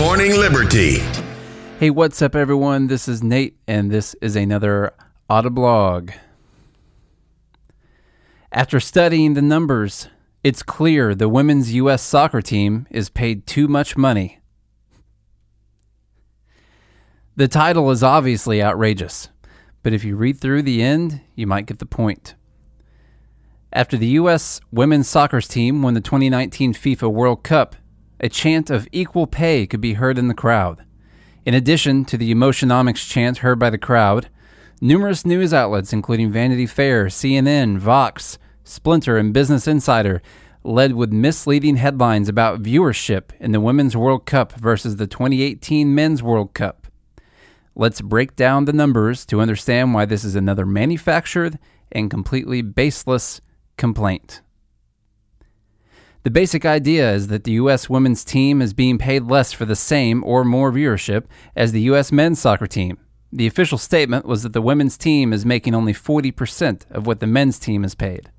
Morning Liberty. Hey, what's up, everyone? This is Nate, and this is another Autoblog. After studying the numbers, it's clear the women's U.S. soccer team is paid too much money. The title is obviously outrageous, but if you read through the end, you might get the point. After the U.S. women's soccer team won the 2019 FIFA World Cup, a chant of equal pay could be heard in the crowd. In addition to the Emotionomics chant heard by the crowd, numerous news outlets, including Vanity Fair, CNN, Vox, Splinter, and Business Insider, led with misleading headlines about viewership in the Women's World Cup versus the 2018 Men's World Cup. Let's break down the numbers to understand why this is another manufactured and completely baseless complaint. The basic idea is that the U.S. women's team is being paid less for the same or more viewership as the U.S. men's soccer team. The official statement was that the women's team is making only 40% of what the men's team is paid.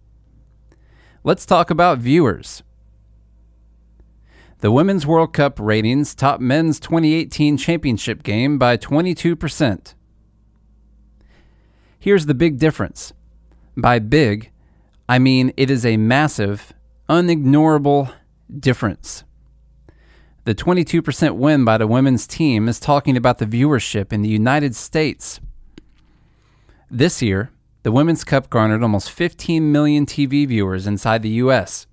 Let's talk about viewers. The Women's World Cup ratings top men's 2018 championship game by 22%. Here's the big difference. By big, I mean it is a massive unignorable difference. The 22% win by the women's team is talking about the viewership in the United States. This year, the Women's Cup garnered almost 15 million TV viewers inside the U.S.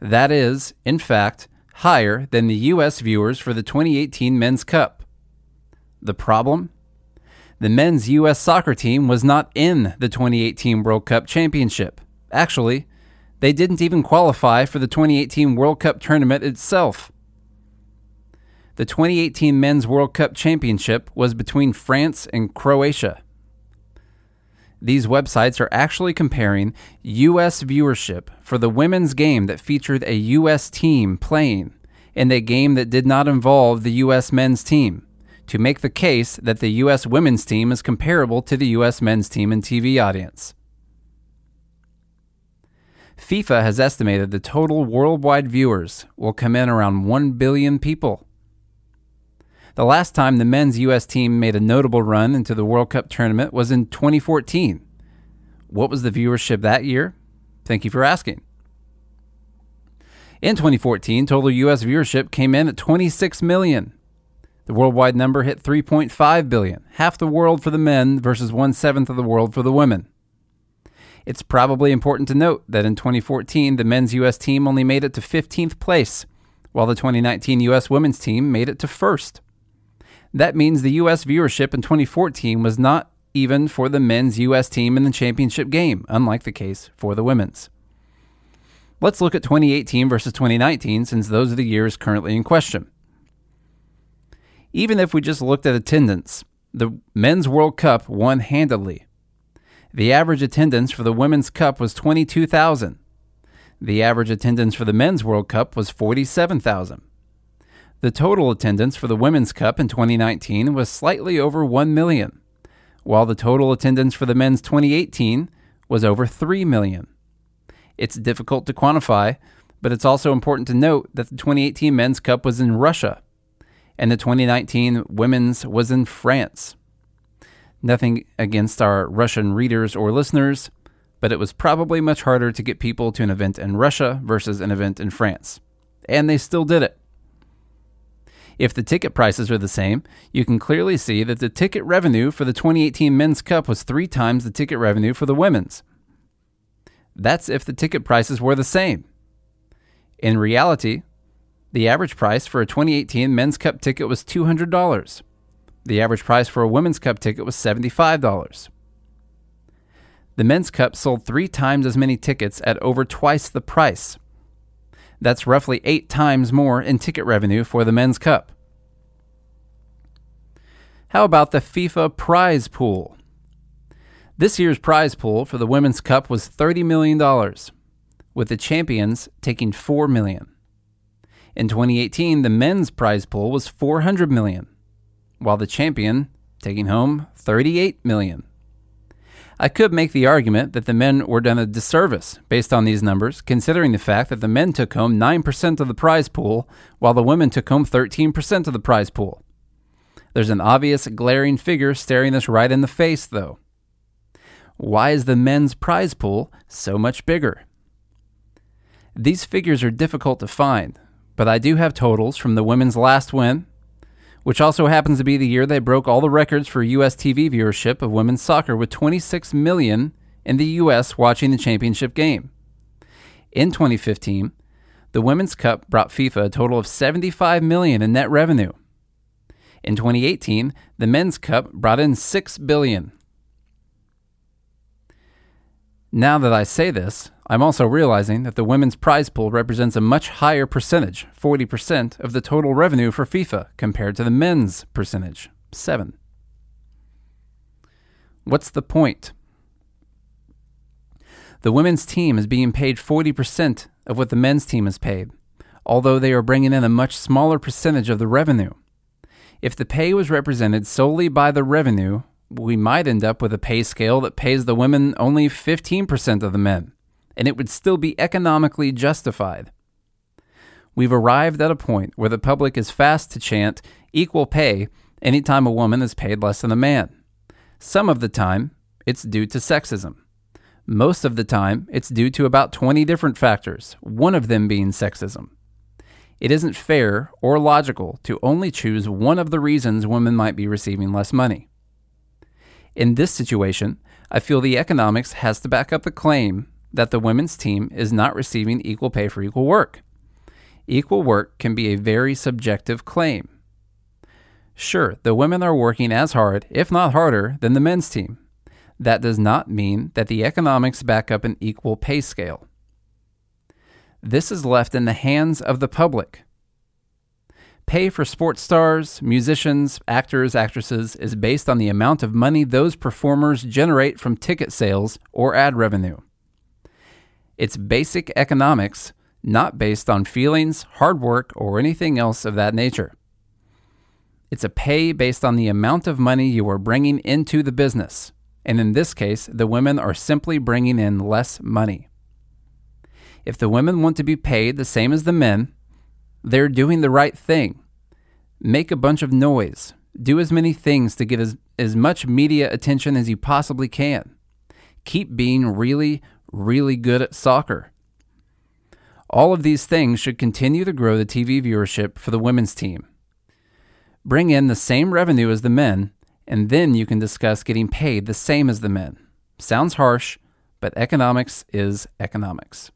That is, in fact, higher than the U.S. viewers for the 2018 Men's Cup. The problem? The men's U.S. soccer team was not in the 2018 World Cup Championship. Actually, they didn't even qualify for the 2018 World Cup tournament itself. The 2018 Men's World Cup Championship was between France and Croatia. These websites are actually comparing U.S. viewership for the women's game that featured a U.S. team playing and a game that did not involve the U.S. men's team to make the case that the U.S. women's team is comparable to the U.S. men's team in TV audience. FIFA has estimated the total worldwide viewers will come in around 1 billion people. The last time the men's U.S. team made a notable run into the World Cup tournament was in 2014. What was the viewership that year? Thank you for asking. In 2014, total U.S. viewership came in at 26 million. The worldwide number hit 3.5 billion, half the world for the men versus one seventh of the world for the women. It's probably important to note that in 2014, the men's U.S. team only made it to 15th place, while the 2019 U.S. women's team made it to first. That means the U.S. viewership in 2014 was not even for the men's U.S. team in the championship game, unlike the case for the women's. Let's look at 2018 versus 2019 since those are the years currently in question. Even if we just looked at attendance, the Men's World Cup won handedly, the average attendance for the Women's Cup was 22,000. The average attendance for the Men's World Cup was 47,000. The total attendance for the Women's Cup in 2019 was slightly over 1 million, while the total attendance for the Men's 2018 was over 3 million. It's difficult to quantify, but it's also important to note that the 2018 Men's Cup was in Russia and the 2019 Women's was in France. Nothing against our Russian readers or listeners, but it was probably much harder to get people to an event in Russia versus an event in France. And they still did it. If the ticket prices are the same, you can clearly see that the ticket revenue for the 2018 Men's Cup was three times the ticket revenue for the Women's. That's if the ticket prices were the same. In reality, the average price for a 2018 Men's Cup ticket was $200. The average price for a women's cup ticket was $75. The men's cup sold three times as many tickets at over twice the price. That's roughly eight times more in ticket revenue for the men's cup. How about the FIFA prize pool? This year's prize pool for the Women's Cup was $30 million, with the champions taking 4 million. In 2018, the men's prize pool was $400 million while the champion taking home 38 million. I could make the argument that the men were done a disservice based on these numbers, considering the fact that the men took home 9% of the prize pool, while the women took home 13% of the prize pool. There's an obvious glaring figure staring us right in the face, though. Why is the men's prize pool so much bigger? These figures are difficult to find, but I do have totals from the women's last win, which also happens to be the year they broke all the records for U.S. TV viewership of women's soccer with 26 million in the U.S. watching the championship game. In 2015, the Women's Cup brought FIFA a total of 75 million in net revenue. In 2018, the Men's Cup brought in 6 billion. Now that I say this, I'm also realizing that the women's prize pool represents a much higher percentage, 40% of the total revenue for FIFA compared to the men's percentage, 7. What's the point? The women's team is being paid 40% of what the men's team is paid, although they are bringing in a much smaller percentage of the revenue. If the pay was represented solely by the revenue, we might end up with a pay scale that pays the women only 15% of the men, and it would still be economically justified. We've arrived at a point where the public is fast to chant equal pay anytime a woman is paid less than a man. Some of the time, it's due to sexism. Most of the time, it's due to about 20 different factors, one of them being sexism. It isn't fair or logical to only choose one of the reasons women might be receiving less money. In this situation, I feel the economics has to back up the claim that the women's team is not receiving equal pay for equal work. Equal work can be a very subjective claim. Sure, the women are working as hard, if not harder, than the men's team. That does not mean that the economics back up an equal pay scale. This is left in the hands of the public. Pay for sports stars, musicians, actors, actresses is based on the amount of money those performers generate from ticket sales or ad revenue. It's basic economics, not based on feelings, hard work, or anything else of that nature. It's a pay based on the amount of money you are bringing into the business. And in this case, the women are simply bringing in less money. If the women want to be paid the same as the men, they're doing the right thing. Make a bunch of noise. Do as many things to get as, as much media attention as you possibly can. Keep being really, really good at soccer. All of these things should continue to grow the TV viewership for the women's team. Bring in the same revenue as the men, and then you can discuss getting paid the same as the men. Sounds harsh, but economics is economics.